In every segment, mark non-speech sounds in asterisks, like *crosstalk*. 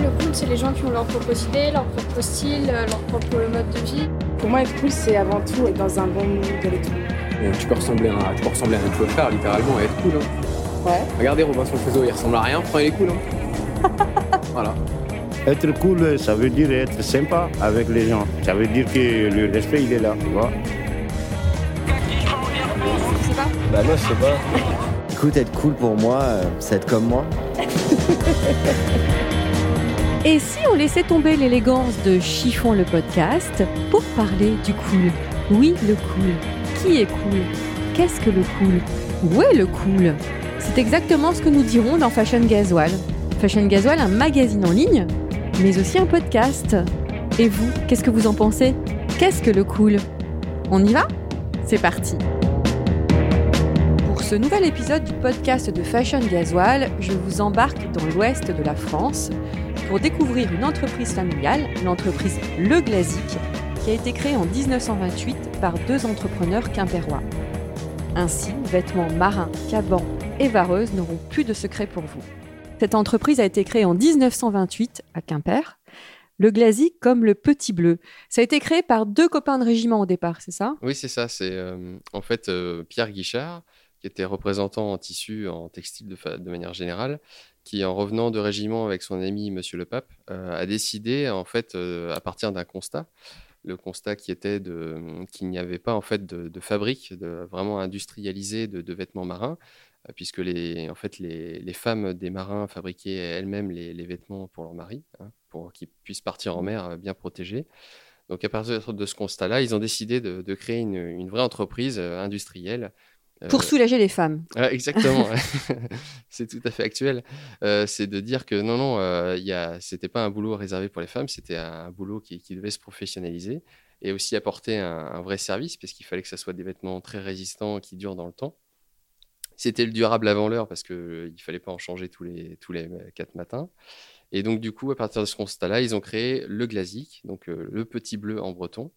Moi, le cool, c'est les gens qui ont leur propre idée, leur propre style, leur propre mode de vie. Pour moi, être cool, c'est avant tout être dans un bon mood de l'équipe. Euh, tu peux ressembler à, tu peux ressembler à notre frère, littéralement, et être cool. Hein. Ouais. Regardez Robinson Crusoe, il ressemble à rien, pourtant il est cool. Hein. *laughs* voilà. Être cool, ça veut dire être sympa avec les gens. Ça veut dire que le respect, il est là, tu vois. Je sais pas. Bah moi je sais pas. Écoute, être cool pour moi, euh, c'est être comme moi. *laughs* Et si on laissait tomber l'élégance de Chiffon le podcast pour parler du cool? Oui, le cool. Qui est cool? Qu'est-ce que le cool? Où est le cool? C'est exactement ce que nous dirons dans Fashion Gasoil. Fashion Gasoil, un magazine en ligne, mais aussi un podcast. Et vous, qu'est-ce que vous en pensez? Qu'est-ce que le cool? On y va? C'est parti. Pour ce nouvel épisode du podcast de Fashion Gasoil, je vous embarque dans l'ouest de la France pour découvrir une entreprise familiale, l'entreprise Le Glazik, qui a été créée en 1928 par deux entrepreneurs quimpérois. Ainsi, vêtements marins, cabans et vareuses n'auront plus de secret pour vous. Cette entreprise a été créée en 1928 à Quimper. Le Glazik comme le Petit Bleu. Ça a été créé par deux copains de régiment au départ, c'est ça? Oui, c'est ça. C'est euh, en fait euh, Pierre Guichard, qui était représentant en tissu, en textile de manière générale, qui, en revenant de régiment avec son ami Monsieur le Pape, euh, a décidé, en fait, euh, à partir d'un constat, le constat qui était qu'il n'y avait pas en fait de, fabrique vraiment industrialisée de, vêtements marins, euh, puisque les, en fait, les, femmes des marins fabriquaient elles-mêmes les, vêtements pour leurs maris, hein, pour qu'ils puissent partir en mer bien protégés. Donc à partir de ce constat-là, ils ont décidé de, créer une, vraie entreprise industrielle Pour euh, soulager les femmes. Ouais, exactement, *laughs* *laughs* c'est tout à fait actuel. Euh, c'est de dire que non, non, euh, c'était pas un boulot réservé pour les femmes, c'était un boulot qui, qui devait se professionnaliser et aussi apporter un, un vrai service, parce qu'il fallait que ça soit des vêtements très résistants qui durent dans le temps. C'était le durable avant l'heure parce qu'il ne fallait pas en changer tous les, tous les quatre matins. Et donc, du coup, à partir de ce constat-là, ils ont créé le Glazik, donc euh, le petit bleu en breton.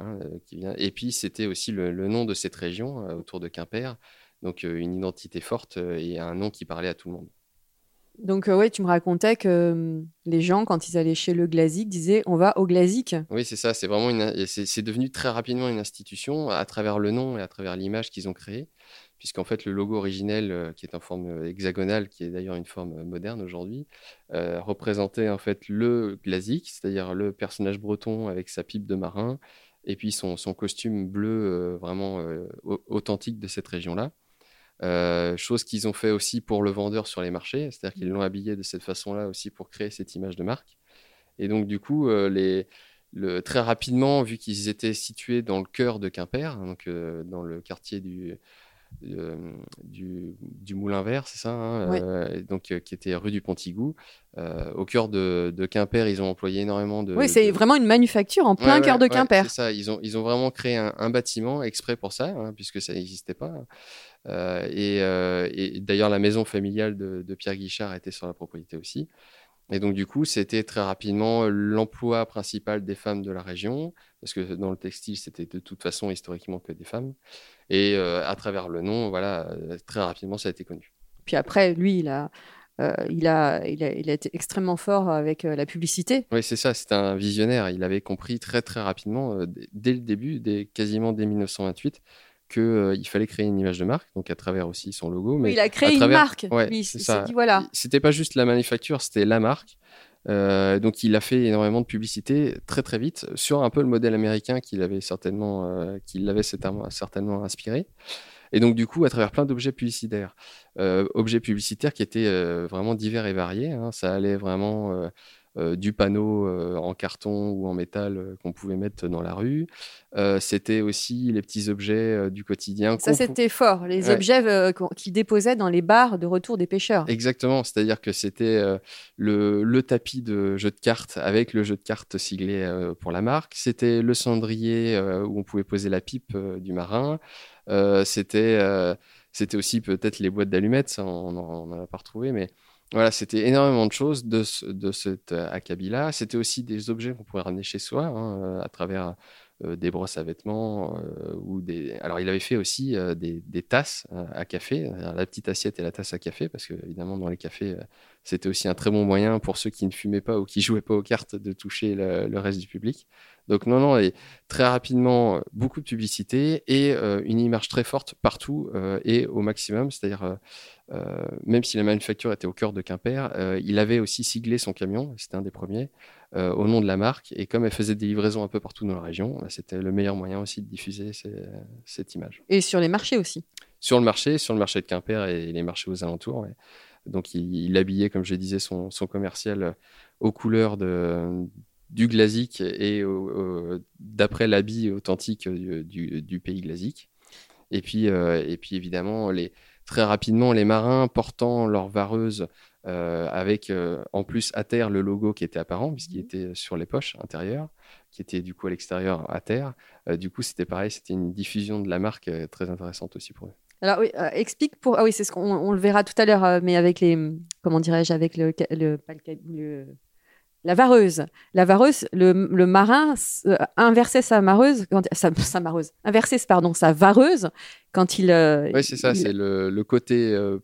Hein, euh, qui vient. Et puis, c'était aussi le, le nom de cette région euh, autour de Quimper. Donc, euh, une identité forte et un nom qui parlait à tout le monde. Donc, euh, ouais, tu me racontais que les gens, quand ils allaient chez le Glazik, disaient on va au Glazik. Oui, c'est ça. C'est vraiment une, c'est devenu très rapidement une institution à travers le nom et à travers l'image qu'ils ont créée, puisqu'en fait le logo originel, euh, qui est en forme hexagonale, qui est d'ailleurs une forme moderne aujourd'hui, représentait en fait le Glazik, c'est-à-dire le personnage breton avec sa pipe de marin et puis son, son costume bleu euh, vraiment euh, au- authentique de cette région-là. Euh, chose qu'ils ont fait aussi pour le vendeur sur les marchés, c'est-à-dire qu'ils l'ont habillé de cette façon-là aussi pour créer cette image de marque. Et donc, du coup, euh, les, le, très rapidement, vu qu'ils étaient situés dans le cœur de Quimper, donc euh, dans le quartier du, du, du Moulin Vert, c'est ça, hein, Ouais. euh, donc, euh, qui était rue du Pontigou. Euh, au cœur de, de Quimper, ils ont employé énormément de. oui, c'est de- vraiment une manufacture en plein Ouais, cœur ouais, de Quimper. c'est ça, ils ont, ils ont vraiment créé un, un bâtiment exprès pour ça, hein, puisque ça n'existait pas. Euh, et euh, et d'ailleurs, la maison familiale de, de Pierre Guichard était sur la propriété aussi. Et donc, du coup, c'était très rapidement l'emploi principal des femmes de la région, parce que dans le textile, c'était de toute façon historiquement que des femmes. Et euh, à travers le nom, voilà, euh, très rapidement, ça a été connu. Puis après, lui, il a, euh, il a, il a, il a été extrêmement fort avec euh, la publicité. Oui, c'est ça, c'était un visionnaire. Il avait compris très très rapidement, euh, dès le début, dès, quasiment dès 1928, qu'il fallait créer une image de marque, donc à travers aussi son logo. Mais il a créé une marque. Ouais, ça. dit voilà. C'était pas juste la manufacture, c'était la marque. Euh, donc il a fait énormément de publicité très très vite sur un peu le modèle américain qu'il avait certainement, euh, qui l'avait certainement, inspiré. Et donc du coup à travers plein d'objets publicitaires, Euh, objets publicitaires qui étaient euh, vraiment divers et variés. hein. Ça allait vraiment euh, euh, du panneau euh, en carton ou en métal euh, qu'on pouvait mettre dans la rue. c'était aussi les petits objets du quotidien. Ça, c'était fort, les objets qu'ils déposaient dans les bars de retour des pêcheurs. Exactement, c'est-à-dire que c'était le, le, tapis de jeu de cartes avec le jeu de cartes siglé pour la marque. C'était le cendrier où on pouvait poser la pipe du marin. c'était c'était aussi peut-être les boîtes d'allumettes, ça on n'en a pas retrouvé, mais voilà, c'était énormément de choses de, de cet euh, acabit-là. C'était aussi des objets qu'on pouvait ramener chez soi hein, euh, à travers euh, des brosses à vêtements ou des. Alors, il avait fait aussi des, des, tasses à café, la petite assiette et la tasse à café, parce que évidemment dans les cafés, c'était aussi un très bon moyen pour ceux qui ne fumaient pas ou qui jouaient pas aux cartes de toucher le, reste du public. Donc non, non, et très rapidement, beaucoup de publicité et une image très forte partout et au maximum, c'est-à-dire euh, même si la manufacture était au cœur de Quimper, euh, il avait aussi siglé son camion, c'était un des premiers, euh, au nom de la marque. Et comme elle faisait des livraisons un peu partout dans la région, bah, c'était le meilleur moyen aussi de diffuser cette image. Et sur les marchés aussi Sur le marché, sur le marché de Quimper et les marchés aux alentours. Donc il, habillait, comme je disais, son, commercial aux couleurs de, du glasique et d'après l'habit authentique du, pays glasique. Et puis, et puis évidemment, les, très rapidement les marins portant leur vareuse euh, avec euh, en plus à terre le logo qui était apparent puisqu'il mmh. était sur les poches intérieures, qui était du coup à l'extérieur à terre. Euh, du coup, c'était pareil, c'était une diffusion de la marque très intéressante aussi pour eux. Alors oui, explique pour ah oui c'est ce qu'on le verra tout à l'heure, mais avec les comment dirais-je avec le, le, le la vareuse. La vareuse, le, marin euh, inversait sa mareuse, sa, sa, mareuse, inversait pardon sa vareuse quand il. Euh, oui, c'est ça, c'est le, le, côté euh,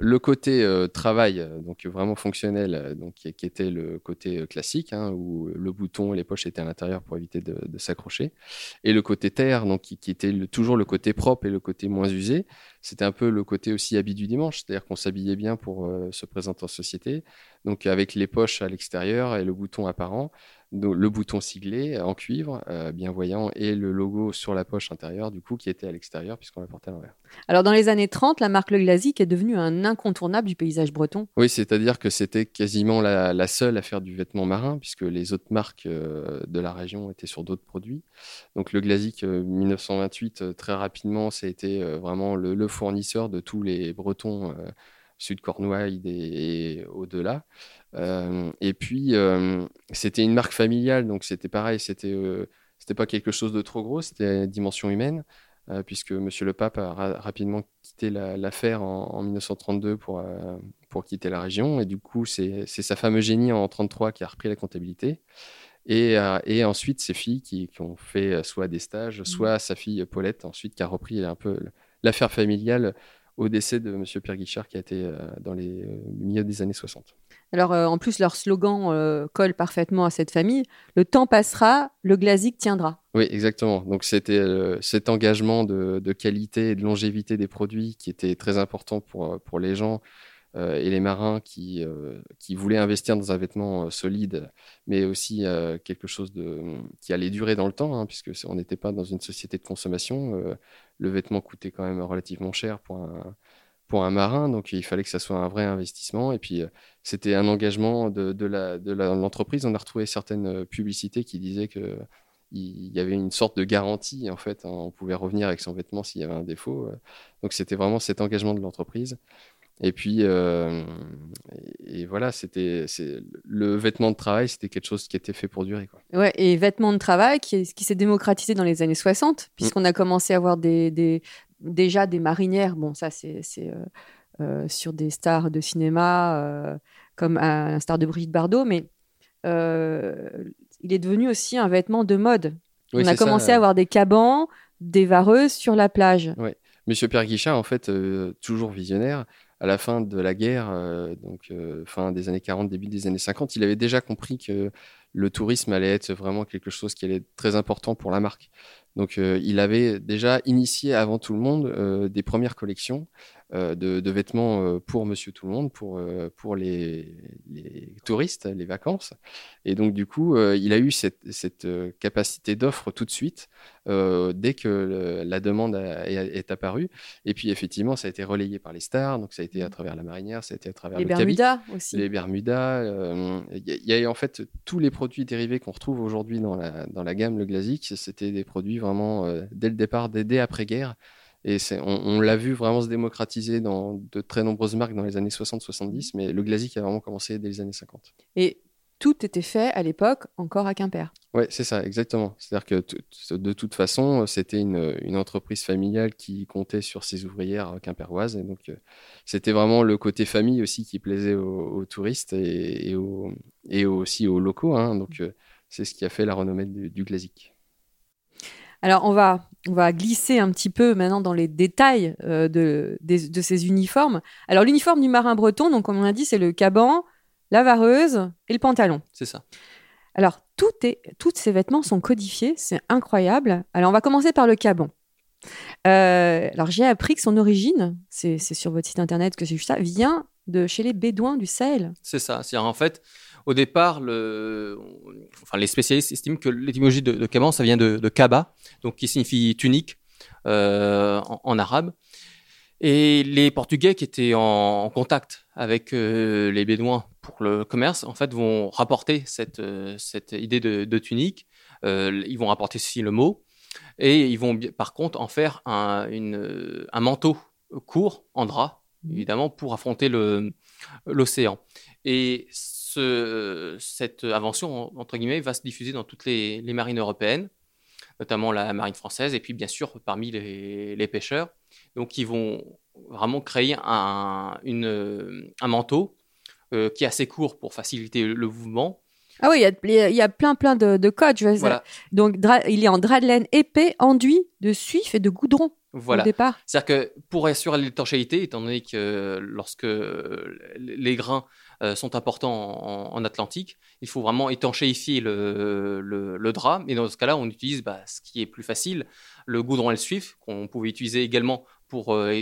le côté euh, travail, euh, donc vraiment fonctionnel, euh, donc, qui, était le côté classique, hein, où le bouton et les poches étaient à l'intérieur pour éviter de, s'accrocher. Et le côté terre, donc, qui, était toujours le côté propre et le côté moins usé, c'était un peu le côté aussi habit du dimanche, c'est-à-dire qu'on s'habillait bien pour se présenter en société, donc avec les poches à l'extérieur et le bouton apparent le bouton siglé en cuivre, euh, bien voyant, et le logo sur la poche intérieure, du coup, qui était à l'extérieur, puisqu'on la portait à l'envers. Alors, dans les années 30, la marque Le Glazik est devenue un incontournable du paysage breton. Oui, c'est-à-dire que c'était quasiment la, seule à faire du vêtement marin, puisque les autres marques euh, de la région étaient sur d'autres produits. Donc, Le Glazik, 1928, euh, très rapidement, ça a été vraiment le, fournisseur de tous les Bretons sud Cornouailles et au-delà. Euh, et puis, euh, c'était une marque familiale, donc c'était pareil, c'était euh, c'était pas quelque chose de trop gros, c'était dimension humaine, puisque Monsieur le Pape a rapidement quitté l'affaire en, 1932 pour, pour quitter la région, et du coup, c'est sa femme Eugénie en 1933 qui a repris la comptabilité. Et, et, ensuite, ses filles qui, qui, ont fait soit des stages, mmh. soit sa fille Paulette ensuite qui a repris un peu l'affaire familiale au décès de M. Pierre Guichard qui a été dans les milieux des années 60. Alors, euh, en plus, leur slogan euh, colle parfaitement à cette famille. Le temps passera, le glasique tiendra. Oui, exactement. Donc, c'était euh, cet engagement de, qualité et de longévité des produits qui était très important pour, pour les gens et les marins qui, qui voulaient investir dans un vêtement solide, mais aussi quelque chose de, qui allait durer dans le temps, hein, puisque on n'était pas dans une société de consommation. le vêtement coûtait quand même relativement cher pour un pour un marin, donc il fallait que ça soit un vrai investissement. Et puis, euh, c'était un engagement de, de l'entreprise. On a retrouvé certaines euh, publicités qui disaient que il y avait une sorte de garantie, en fait. Hein. on pouvait revenir avec son vêtement s'il y avait un défaut. Euh. Donc, c'était vraiment cet engagement de l'entreprise. Et puis, et, voilà, c'était le vêtement de travail, c'était quelque chose qui était fait pour durer. Quoi. Ouais, et vêtement de travail qui, qui s'est démocratisé dans les années 60, puisqu'on a commencé à avoir des, des, déjà des marinières, bon, ça c'est euh, euh, sur des stars de cinéma, euh, comme un, star de Brigitte Bardot, mais il est devenu aussi un vêtement de mode. On a commencé à avoir des cabans, des vareuses sur la plage. Oui. Monsieur Pierre Guichard, en fait, toujours visionnaire, à la fin de la guerre, donc fin des années 40, début des années 50, il avait déjà compris que le tourisme allait être vraiment quelque chose qui allait être très important pour la marque. Donc, il avait déjà initié avant tout le monde des premières collections euh, de, vêtements euh, pour Monsieur Tout le Monde, pour, euh, pour les, touristes, les vacances. Et donc, du coup, il a eu cette, capacité d'offre tout de suite, dès que la demande est apparue. Et puis, effectivement, ça a été relayé par les stars, donc ça a été à mmh. travers la marinière, ça a été à travers les le Bermudas aussi. Les Bermudas. Il y, a en fait tous les produits dérivés qu'on retrouve aujourd'hui dans la, gamme Le Glazik, c'était des produits vraiment, dès le départ, dès après-guerre, et on, l'a vu vraiment se démocratiser dans de très nombreuses marques dans les années 60-70, mais le Glazik a vraiment commencé dès les années 50. Et tout était fait à l'époque encore à Quimper. Oui, c'est ça, exactement. C'est-à-dire que de toute façon, c'était une, entreprise familiale qui comptait sur ses ouvrières quimpéroises. Et donc, euh, c'était vraiment le côté famille aussi qui plaisait aux, touristes et, et, aussi aux locaux. Hein. Donc, euh, c'est ce qui a fait la renommée du, du Glazik. Alors, on va, on va glisser un petit peu maintenant dans les détails euh, de, ces uniformes. Alors, l'uniforme du marin breton, donc, comme on a dit, c'est le caban, la vareuse et le pantalon. C'est ça. Alors, tout est, tous ces vêtements sont codifiés, c'est incroyable. Alors, on va commencer par le caban. Euh, alors, j'ai appris que son origine, c'est sur votre site internet que c'est juste ça, vient de chez les Bédouins du Sahel. C'est ça. C'est en fait, au départ, le, enfin, les spécialistes estiment que l'étymologie de, de Kaban, ça vient de, de Kaba, donc qui signifie tunique euh, en, arabe. Et les Portugais qui étaient en, contact avec euh, les Bédouins pour le commerce, en fait, vont rapporter cette, euh, cette idée de, tunique. ils vont rapporter aussi le mot. Et ils vont par contre en faire un, une, un manteau court en drap, mmh. évidemment, pour affronter l'océan. Et cette invention, entre guillemets, va se diffuser dans toutes les, marines européennes, notamment la marine française, et puis bien sûr parmi les, pêcheurs. Donc ils vont vraiment créer un, manteau euh, qui est assez court pour faciliter le mouvement. Ah oui, il y, a, plein plein de, codes. Donc il est en drap de laine épais, enduit de suif et de goudron. Voilà. Au départ. C'est-à-dire que pour assurer l'étanchéité, étant donné que lorsque les grains euh, sont importants en, Atlantique. Il faut vraiment étanchéifier le, le, drap. Et dans ce cas-là, on utilise bah, ce qui est plus facile, le goudron et le suif, qu'on pouvait utiliser également pour euh,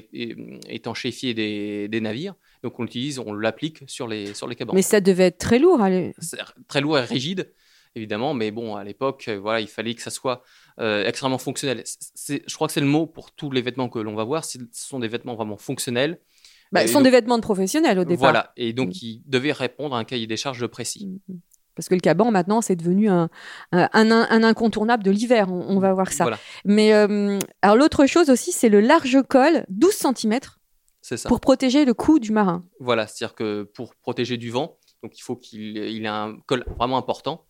étanchéifier des, des, navires. Donc on l'utilise, on l'applique sur les, sur les. Mais ça devait être très lourd. Allez. Très lourd et rigide évidemment, mais bon, à l'époque, euh, voilà, il fallait que ça soit extrêmement fonctionnel. je crois que c'est le mot pour tous les vêtements que l'on va voir. Ce sont des vêtements vraiment fonctionnels bah, ce sont des vêtements de professionnels au départ. Voilà, et donc mm. ils devaient répondre à un cahier des charges précis. Mm, mm. Parce que le caban, maintenant, c'est devenu un, un, incontournable de l'hiver. On, va voir ça. Mais euh, alors, l'autre chose aussi, c'est le large col, 12 cm. Ça. Pour protéger le cou du marin. Voilà, c'est-à-dire que pour protéger du vent, donc il faut qu'il ait un col vraiment important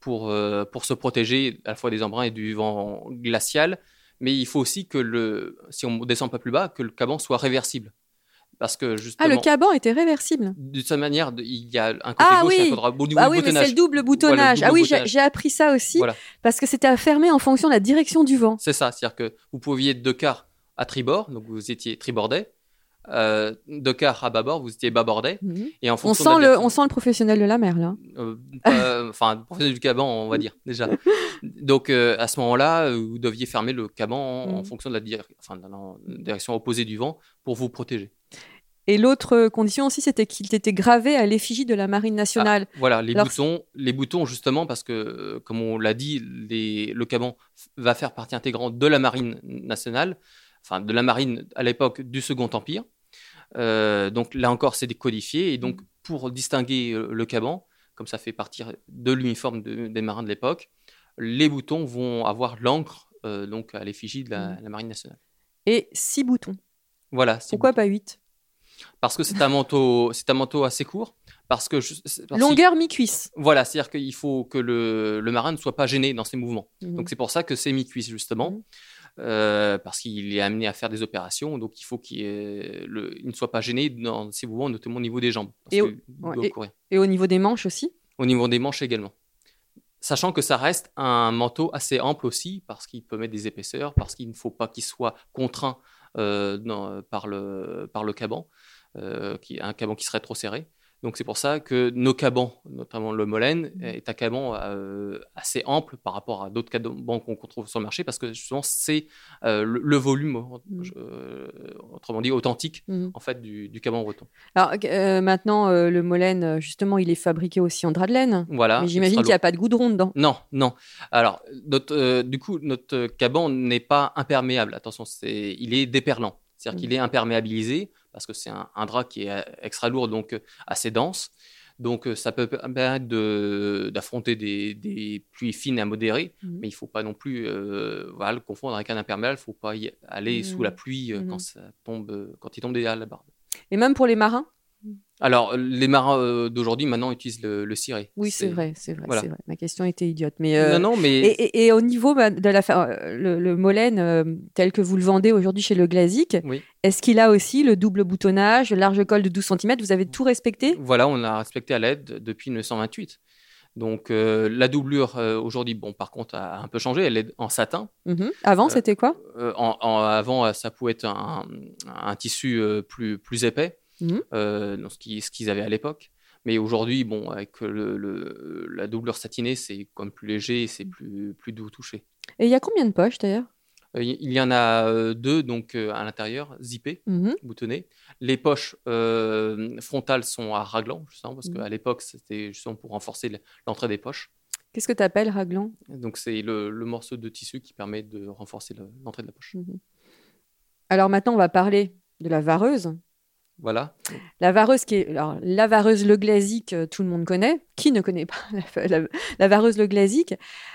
pour, euh, pour se protéger à la fois des embruns et du vent glacial. Mais il faut aussi que, le, si on descend pas plus bas, que le caban soit réversible. Parce que justement, ah, le caban était réversible. De cette manière, il y a un côté ah, gauche oui. et un côté droit. Ah oui, mais c'est le double boutonnage. ah oui, j'ai appris ça aussi. Parce que c'était à fermer en fonction de la direction du vent. C'est ça, c'est-à-dire que vous pouviez être deux quarts à tribord, donc vous étiez tribordais. Euh, deux quarts à bâbord, vous étiez bâbordais. Mhm. Et en fonction on, sent le, on sent le professionnel de la mer, là. Euh, enfin, le professionnel du caban, on va dire, déjà. *laughs* Donc, euh, à ce moment-là, vous deviez fermer le caban en, mhm. fonction de la, de la direction opposée du vent pour vous protéger. Et l'autre condition aussi, c'était qu'il était gravé à l'effigie de la Marine nationale. Ah, voilà, les boutons, les boutons justement, parce que, euh, comme on l'a dit, le caban va faire partie intégrante de la Marine nationale, enfin de la Marine à l'époque du Second Empire. Euh, donc là encore, c'est décodifié. Et donc, pour distinguer euh, le caban, comme ça fait partie de l'uniforme des marins de l'époque, les boutons vont avoir l'encre donc à l'effigie de la, la, Marine nationale. Et six boutons. Voilà. Pourquoi pas huit? Parce que c'est un manteau, c'est un manteau assez court. Parce que longueur mi-cuisse. Voilà, c'est-à-dire qu'il faut que le, marin ne soit pas gêné dans ses mouvements. Mhm. Donc c'est pour ça que c'est mi-cuisse justement, mhm. euh, parce qu'il est amené à faire des opérations, donc il faut qu'il ne soit pas gêné dans ses mouvements, notamment au niveau des jambes. Et au, et au niveau des manches aussi? Au niveau des manches également. Sachant que ça reste un manteau assez ample aussi, parce qu'il peut mettre des épaisseurs, parce qu'il ne faut pas qu'il soit contraint euh, par, le, par le caban, qui, un caban qui serait trop serré. Donc c'est pour ça que nos cabans, notamment le Molène, est un caban euh, assez ample par rapport à d'autres cabans qu'on trouve sur le marché parce que justement c'est euh, le, le, volume, Mm. euh, autrement dit authentique Mhm. en fait du, du caban breton. Alors euh, maintenant, euh, le Molène, euh, justement, il est fabriqué aussi en drap de laine. Voilà. Mais j'imagine qu'il n'y a pas de goudron dedans. Non, non. Alors, notre, euh, du coup, notre caban n'est pas imperméable. Attention, c'est, il est déperlant. C'est-à-dire qu'il est imperméabilisé parce que c'est un, un drap qui est euh, extra lourd, donc euh, assez dense. Donc, euh, ça peut permettre de- d'affronter des, des pluies fines à modérées, Mhm. mais il ne faut pas non plus euh, voilà, le confondre avec un imperméable. Il ne faut pas y aller sous la pluie euh, Mhm. quand, ça tombe, quand il tombe derrière la barbe. Et même pour les marins? Alors, les marins euh, d'aujourd'hui, maintenant, utilisent le, le ciré. Oui, c'est vrai, c'est vrai, voilà. c'est vrai. Ma question était idiote. Mais, euh, Non, non, mais et, et- et au niveau bah, de la fa- euh, le, le Molène euh, tel que vous le vendez aujourd'hui chez le Glazik, Oui. est-ce qu'il a aussi le double boutonnage, le large col de 12 cm Vous avez tout respecté? Voilà, on a respecté à l'aide depuis 1928. Donc euh, la doublure euh, aujourd'hui, bon, par contre, a un peu changé. Elle est en satin. Mhm. Avant, Euh, c'était quoi? en, en- avant, ça pouvait être un, un tissu plus, plus épais, Mhm. euh, dans ce qui- ce qu'ils avaient à l'époque. Mais aujourd'hui, bon, avec le, le- la doublure satinée, c'est comme plus léger, et c'est plus, plus doux au toucher. Et il y a combien de poches d'ailleurs? Euh, il y en a euh, deux, donc euh, à l'intérieur, zippées, Mhm. boutonnées. Les poches euh, frontales sont à raglan, justement, parce Mhm. qu'à l'époque, c'était justement pour renforcer le- l'entrée des poches. Qu'est-ce que tu appelles raglan? Donc c'est le, le morceau de tissu qui permet de renforcer le- l'entrée de la poche. Mhm. Alors maintenant, on va parler de la vareuse. Voilà. La vareuse, qui est, alors, la vareuse Le Glazik, euh, tout le monde connaît. Qui ne connaît pas *laughs* la, la- la vareuse Le Glazik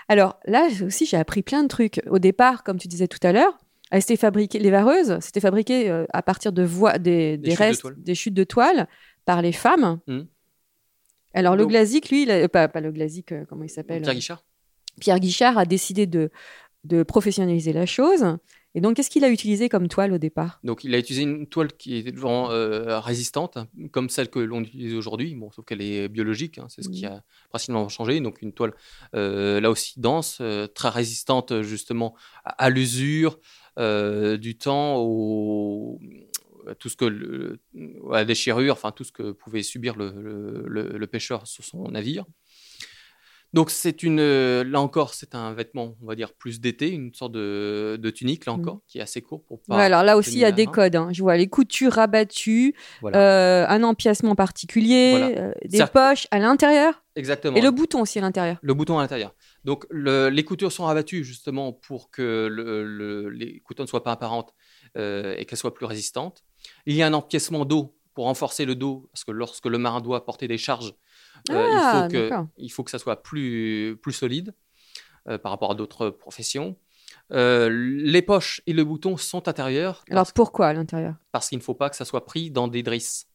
Alors là aussi, j'ai appris plein de trucs. Au départ, comme tu disais tout à l'heure, elles étaient fabriquées, les vareuses, c'était fabriqué euh, à partir de voi- des, des restes, des chutes de toile par les femmes. Mhm. Alors le Glazik, lui, il a- pas, pas le Glazik, euh, comment il s'appelle? Pierre Guichard Pierre Guichard a décidé de, de professionnaliser la chose. Et donc, qu'est-ce qu'il a utilisé comme toile au départ? Donc il a utilisé une toile qui est vraiment euh, résistante, hein, comme celle que l'on utilise aujourd'hui, bon, sauf qu'elle est biologique, hein, c'est ce qui a principalement changé. Donc une toile euh, là aussi dense, euh, très résistante justement à, à l'usure du temps, au, à tout ce que le- à la déchirure, enfin tout ce que pouvait subir le, le- le- le pêcheur sur son navire. Donc c'est une, euh, là encore, c'est un vêtement, on va dire plus d'été, une sorte de, de tunique là encore, qui est assez court pour pas. Ouais, alors là aussi, il y a des main. codes. hein. Je vois les coutures rabattues, Voilà. euh, un empiècement particulier, Voilà. euh, des poches à l'intérieur Exactement. et le bouton aussi à l'intérieur. Le bouton à l'intérieur. Donc le- les coutures sont rabattues justement pour que le- le- les coutures ne soient pas apparentes euh, et qu'elles soient plus résistantes. Il y a un empiècement d'eau pour renforcer le dos parce que lorsque le marin doit porter des charges, Ah, il, faut que, d'accord. il faut que ça soit plus, plus solide euh, par rapport à d'autres professions. Euh, les poches et le bouton sont intérieurs Alors pourquoi à l'intérieur? parce qu'il ne faut pas que ça soit pris dans des drisses.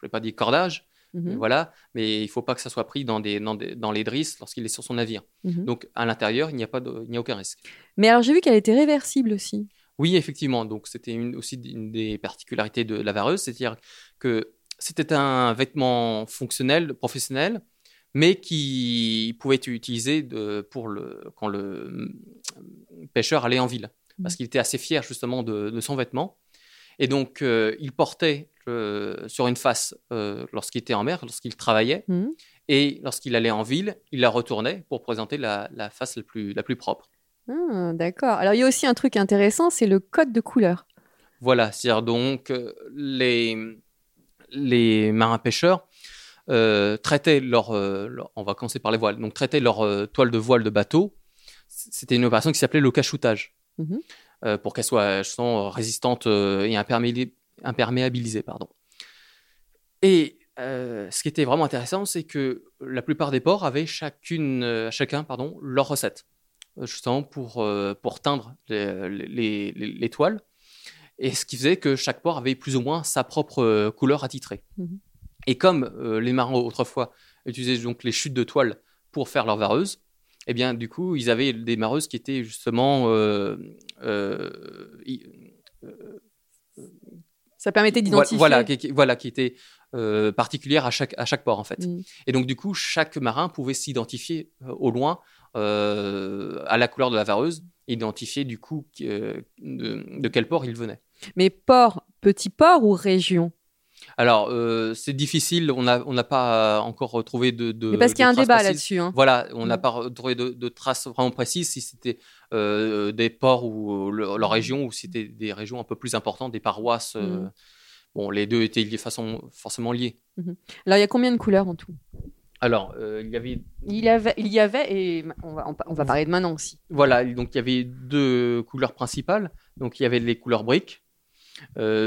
Je ne vais pas dire cordage, Mhm. voilà, mais il ne faut pas que ça soit pris dans, des, dans, des- dans les drisses lorsqu'il est sur son navire. Mhm. Donc à l'intérieur, il n'y a, pas de- il n'y a aucun risque. Mais alors j'ai vu qu'elle était réversible aussi. Oui, effectivement. Donc c'était aussi une des particularités de la vareuse, c'est-à-dire que c'était un vêtement fonctionnel, professionnel, mais qui pouvait être utilisé de- pour le, quand le euh, pêcheur allait en ville, parce Mhm. qu'il était assez fier justement de, de son vêtement. Et donc euh, il portait euh, sur une face euh, lorsqu'il était en mer, lorsqu'il travaillait, Mhm. et lorsqu'il allait en ville, il la retournait pour présenter la, la face la plus, la plus propre. Ah, D'accord. Alors il y a aussi un truc intéressant, c'est le code de couleur. Voilà, c'est-à-dire donc les, les marins pêcheurs euh, traitaient leur, euh, leur- on va commencer par les voiles, donc traitaient leur euh, toile de voile de bateau. C'était une opération qui s'appelait le cachotage, Mhm. euh, pour qu'elle soit justement, résistante et imperméabili- imperméabilisée. Pardon. Et euh, ce qui était vraiment intéressant, c'est que la plupart des ports avaient chacune, euh, chacun pardon, leur recette, justement pour, euh, pour teindre les, les- les- les toiles. Et ce qui faisait que chaque port avait plus ou moins sa propre euh, couleur attitrée. Mhm. Et comme euh, les marins autrefois utilisaient donc les chutes de toile pour faire leurs vareuses, eh bien du coup ils avaient des mareuses qui étaient justement euh, euh, Ça permettait d'identifier. voilà, qui, voilà, qui étaient euh, particulières à chaque, à chaque port en fait. Mhm. Et donc du coup chaque marin pouvait s'identifier au loin à la couleur de la vareuse, identifier du coup de quel port il venait. Mais port, petit port ou région? Alors, euh, c'est difficile. On n'a on pas encore retrouvé de. de Mais parce qu'il y a un débat là-dessus. hein. Voilà, on n'a Mm. pas retrouvé de, de traces vraiment précises si c'était euh, des ports ou le- leur région ou si c'était des régions un peu plus importantes, des paroisses. euh, Mm. Bon, les deux étaient liés, façon, forcément liés. Alors, il y a combien de couleurs en tout? Alors, euh, il y avait il y avait, il y avait et on va, on va parler de maintenant aussi. Voilà, donc il y avait deux couleurs principales. Donc il y avait les couleurs briques, euh,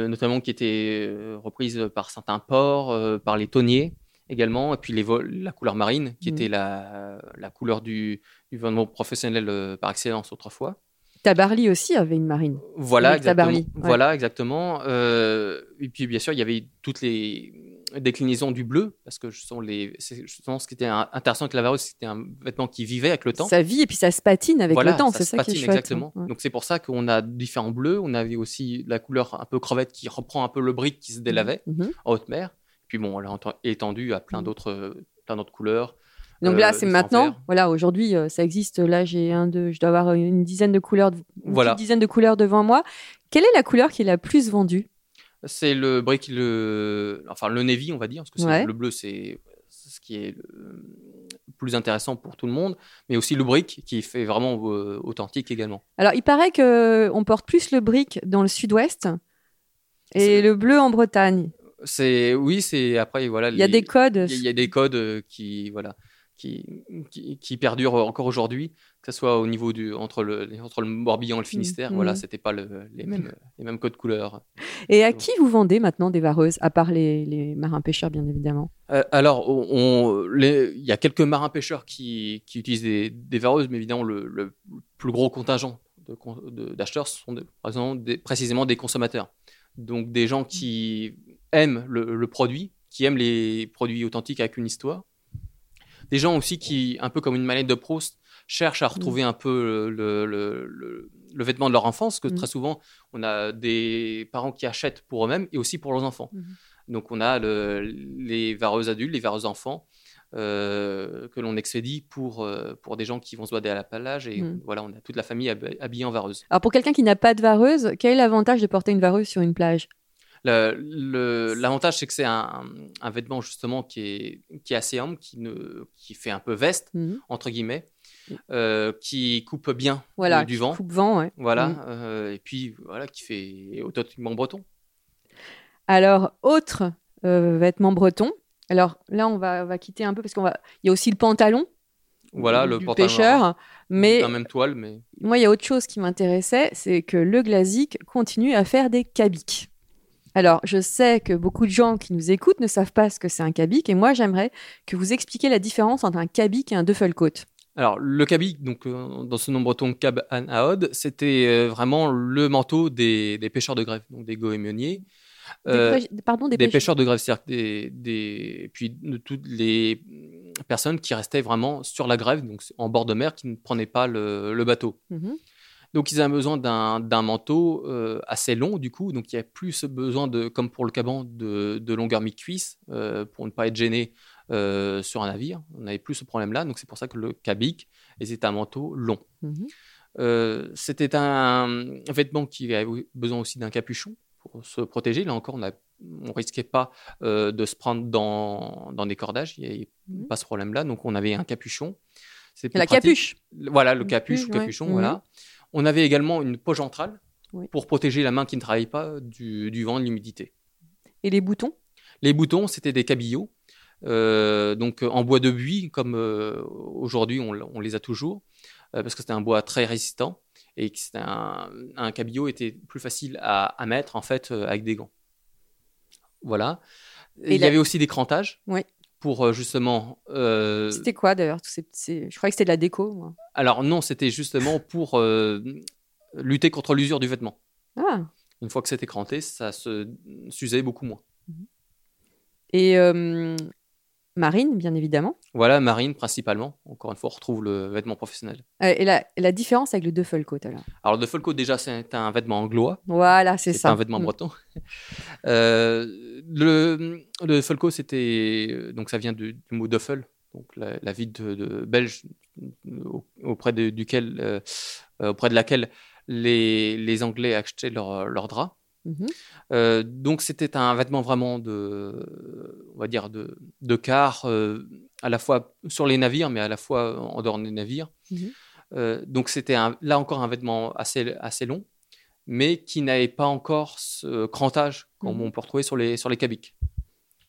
notamment qui étaient euh, reprises par certains ports, euh, par les tonniers également, et puis les la couleur marine, qui Mhm. était la, la couleur du, du professionnel euh, par excellence autrefois. Tabarly aussi avait une marine. Voilà, Avec exactement. Tabarly, ouais. Voilà, exactement. Euh, et puis bien sûr, il y avait toutes les déclinaisons du bleu, parce que je sens les, c'est justement ce qui était intéressant avec c'était un vêtement qui vivait avec le temps. Ça vit et puis ça se patine avec Voilà, le temps. C'est ça qui est chouette. Exactement. hein. Ouais. Donc c'est pour ça qu'on a différents bleus. On avait aussi la couleur un peu crevette qui reprend un peu le brique qui se délavait Mhm. en haute mer. Puis bon, on l'a ent- étendu à plein Mhm. d'autres, euh, plein d'autres couleurs. Donc euh, là, c'est différents maintenant. Voilà, aujourd'hui, euh, ça existe. Là, j'ai un, deux, je dois avoir une dizaine de couleurs, une Voilà. dizaine de couleurs devant moi. Quelle est la couleur qui est la plus vendue? C'est le brique, le, enfin le navy, on va dire, parce que Ouais. le bleu, c'est ce qui est le plus intéressant pour tout le monde, mais aussi le brique qui fait vraiment euh, authentique également. Alors, il paraît que on porte plus le brick dans le sud-ouest et le bleu en Bretagne. C'est oui, c'est après voilà. Il y a les- des codes. Il y a- des codes euh, qui, voilà, qui, qui, qui perdurent encore aujourd'hui, que ce soit au niveau du, entre, le, entre le Morbihan et le Finistère. Mhm. Voilà, c'était pas le- les, mêmes, les mêmes codes couleurs. Et à qui vous vendez maintenant des vareuses, à part les, les marins pêcheurs, bien évidemment? Euh, alors, il y a quelques marins pêcheurs qui, qui utilisent des, des vareuses, mais évidemment, le, le plus gros contingent d'acheteurs sont de- par exemple, des- précisément des consommateurs. Donc, des gens qui aiment le, le produit, qui aiment les produits authentiques avec une histoire. Des gens aussi qui, un peu comme une manette de Proust, cherchent à retrouver un peu le, le- le- le vêtement de leur enfance, parce que Mm. très souvent, on a des parents qui achètent pour eux-mêmes et aussi pour leurs enfants. Mhm. Donc on a le- les vareuses adultes, les vareuses enfants euh, que l'on expédie pour, euh, pour des gens qui vont se balader à la plage. Et Mhm. voilà, on a toute la famille hab- habillée en vareuse. Alors, pour quelqu'un qui n'a pas de vareuse, quel est l'avantage de porter une vareuse sur une plage? L'avantage, c'est que c'est un, un vêtement justement qui est, qui est assez ample, qui, ne, qui fait un peu veste, Mhm. entre guillemets, euh, qui coupe bien Voilà, du vent. coupe vent, ouais. Voilà, Mhm. euh, et puis voilà, qui fait authentiquement breton. Alors, autre euh, vêtement breton. Alors là, on va, on va quitter un peu parce qu'on va. Il y a aussi le pantalon. Voilà, du le pantalon pêcheur. Mais La même toile, mais moi, il y a autre chose qui m'intéressait, c'est que le Glazik continue à faire des cabiques. Alors, je sais que beaucoup de gens qui nous écoutent ne savent pas ce que c'est un cabic, et moi, j'aimerais que vous expliquiez la différence entre un cabic et un duffelcoat. Alors, le cabic, donc, euh, dans ce nom breton Cab an Aod, c'était euh, vraiment le manteau des, des pêcheurs de grève, donc des goémoniers. Des Euh, pêche- Pardon, des, des pêche- pêcheurs de grève, c'est-à-dire des, des, puis de toutes les personnes qui restaient vraiment sur la grève, donc en bord de mer, qui ne prenaient pas le, le bateau. Mhm. Donc, ils avaient besoin d'un manteau euh, assez long, du coup. Donc, il y a plus besoin, de, comme pour le caban, de, de longueur mi-cuisse pour ne pas être gêné euh, sur un navire. On n'avait plus ce problème-là. Donc, c'est pour ça que le cabic était un manteau long. Mhm. Euh, C'était un, un vêtement qui avait besoin aussi d'un capuchon pour se protéger. Là encore, on ne risquait pas euh, de se prendre dans, dans des cordages. Il n'y avait Mhm. pas ce problème-là. Donc, on avait un capuchon. C'est La pratique. capuche. Voilà, le capuche, ou capuchon, ouais. voilà. On avait également une poche ventrale Oui. pour protéger la main qui ne travaille pas du, du vent, de l'humidité. Et les boutons? Les boutons, c'était des cabillots, euh, donc euh, en bois de buis, comme euh, aujourd'hui on, les a toujours, euh, parce que c'était un bois très résistant et que c'était un, un cabillot était plus facile à, à mettre en fait euh, avec des gants. Voilà. Et Il y avait aussi des crantages Oui. pour euh, justement. euh, C'était quoi d'ailleurs ces- Je croyais que c'était de la déco. moi. alors non, c'était justement pour euh, lutter contre l'usure du vêtement. Ah Une fois que c'était cranté, ça se s'usait beaucoup moins. Et euh, marine, bien évidemment. Voilà, marine principalement. Encore une fois, on retrouve le vêtement professionnel. Euh, et, la, la différence avec le duffelcoat alors Alors, le full coat, déjà, c'est un vêtement anglois. Voilà, c'est C'est ça. un vêtement Mm. breton. *laughs* Euh, le, le full coat, c'était. Donc, ça vient du, du mot duffel, donc la, la ville de, de belge au- auprès de, duquel, euh, euh, auprès de laquelle les, les Anglais achetaient leurs leur draps. Mhm. Euh, donc c'était un vêtement vraiment de, on va dire de, de quart, euh, à la fois sur les navires, mais à la fois en dehors des navires. Mhm. Euh, donc c'était là encore un vêtement assez, assez long, mais qui n'avait pas encore ce crantage comme Mhm. on peut retrouver sur les, sur les cabiques.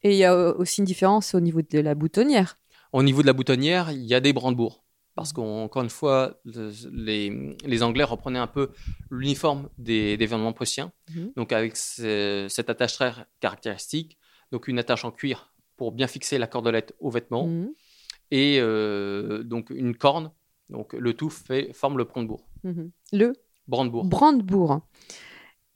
Et il y a aussi une différence au niveau de la boutonnière. Au niveau de la boutonnière, il y a des brandebourgs. Parce qu'encore une fois, le- les, les Anglais reprenaient un peu l'uniforme des, des vêtements prussiens. Mhm. Donc avec ce- cette attache très caractéristique, donc une attache en cuir pour bien fixer la cordelette au vêtement, Mhm. et euh, donc une corne. Donc le tout fait, forme le brandebourg. Mhm. Le Brandebourg. brandebourg.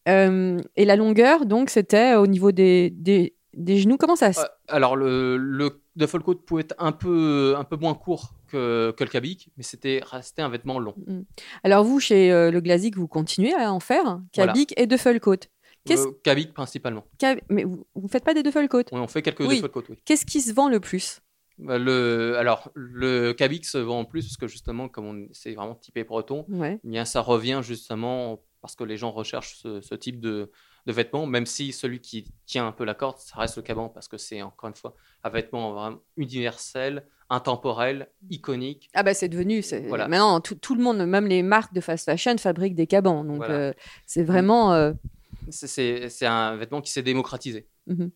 Euh, et la longueur, donc, c'était au niveau des, des, des genoux. Comment ça se... Euh, alors le, le duffel-coat pouvait être un peu, un peu moins court que, que le cabic, mais c'était resté un vêtement long. Mhm. Alors vous, chez euh, le Glazik, vous continuez à en faire Voilà. Cabic et duffel-coat. Qu'est-ce- Euh, cabic principalement. Mais vous ne faites pas des duffel-coat Oui, on fait quelques Oui. duffel-coat, oui. Qu'est-ce qui se vend le plus? Bah, Le, alors, le Cabic se vend en plus parce que justement, comme on- c'est vraiment typé breton, Ouais. eh bien, ça revient justement parce que les gens recherchent ce, ce type de, de vêtements, même si celui qui tient un peu la corde, ça reste le caban parce que c'est encore une fois un vêtement vraiment universel, intemporel, iconique. Ah bah c'est devenu, c'est- Voilà. maintenant tout, tout le monde, même les marques de fast fashion fabriquent des cabans. Donc Voilà. euh, c'est vraiment... euh, C'est- un vêtement qui s'est démocratisé. mhm.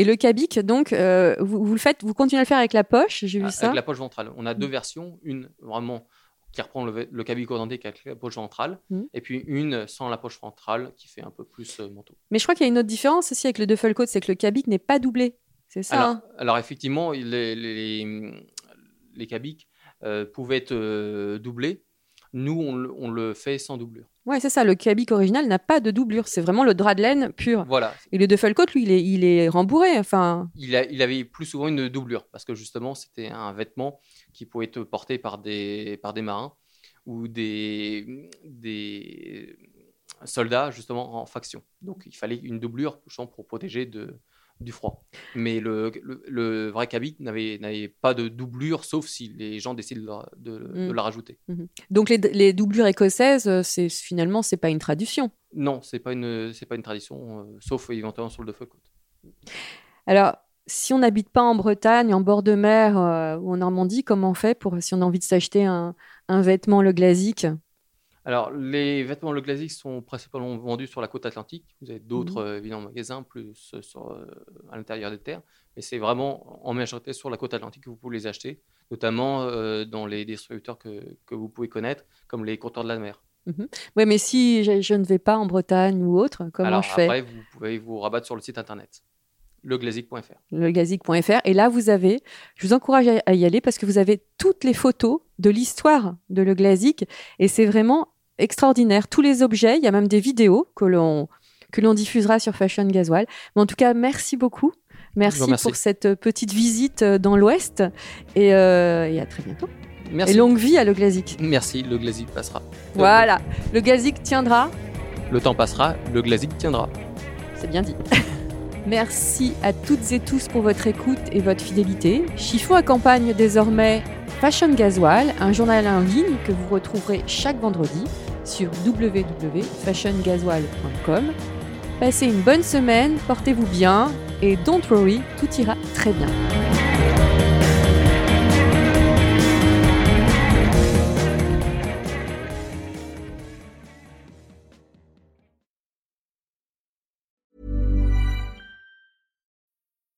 Et le cabic, donc, euh, vous, vous le faites, vous continuez à le faire avec la poche, j'ai vu Ah, ça. Avec la poche ventrale. On a deux versions, une vraiment qui reprend le, le cabic hollandais avec la poche ventrale, Mhm. et puis une sans la poche ventrale qui fait un peu plus euh, manteau. Mais je crois qu'il y a une autre différence aussi avec le duffel coat, c'est que le cabic n'est pas doublé. C'est ça Alors, hein? alors effectivement, les, les, les cabics euh, pouvaient être euh, doublés. Nous, on, le- on le fait sans doublure. Ouais, c'est ça. Le cabic original n'a pas de doublure. C'est vraiment le drap de laine pur. Voilà. Et le duffel coat, lui, il est, il est rembourré. Enfin, Il, a- il avait plus souvent une doublure parce que justement, c'était un vêtement qui pouvait être porté par des, par des marins ou des, des soldats justement en faction. Donc, il fallait une doublure pour protéger de, du froid. Mais le, le, le vrai cabic n'avait pas de doublure sauf si les gens décident de, la- de Mm. la rajouter. mhm. donc les, les doublures écossaises, euh, c'est finalement c'est pas une traduction. Non, c'est pas une c'est pas une tradition, euh, sauf éventuellement sur le duffel coat. Alors, si on n'habite pas en Bretagne, en bord de mer euh, ou en Normandie, comment on fait pour si on a envie de s'acheter un, un vêtement le glasique Alors, les vêtements Le Glazik sont principalement vendus sur la côte atlantique. Vous avez d'autres Mhm. euh, évidemment magasins plus euh, sur, euh, à l'intérieur des terres, mais c'est vraiment en majorité sur la côte atlantique que vous pouvez les acheter, notamment euh, dans les distributeurs que, que vous pouvez connaître, comme les compteurs de la mer. Oui, mais si je, je ne vais pas en Bretagne ou autre, comment Alors je fais? après, vous pouvez vous rabattre sur le site internet leglazik.fr. leglazik.fr. Et là, vous avez, je vous encourage à, y aller parce que vous avez toutes les photos de l'histoire de Le Glazik et c'est vraiment extraordinaire. Tous les objets, il y a même des vidéos que l'on que l'on diffusera sur Fashion Gasoil. Mais en tout cas, merci beaucoup. Merci, pour cette euh, petite visite euh, dans l'Ouest et, euh, et à très bientôt. Merci. Et longue vie à Le Glazik. Merci, le Glazik passera. Voilà, Le Glazik tiendra. Le temps passera, le Glazik tiendra. C'est bien dit. *laughs* Merci à toutes et tous pour votre écoute et votre fidélité. Chiffon accompagne désormais Fashion Gasoil, un journal en ligne que vous retrouverez chaque vendredi sur www.fashiongasoil.com. Passez une bonne semaine, portez-vous bien et don't worry, tout ira très bien.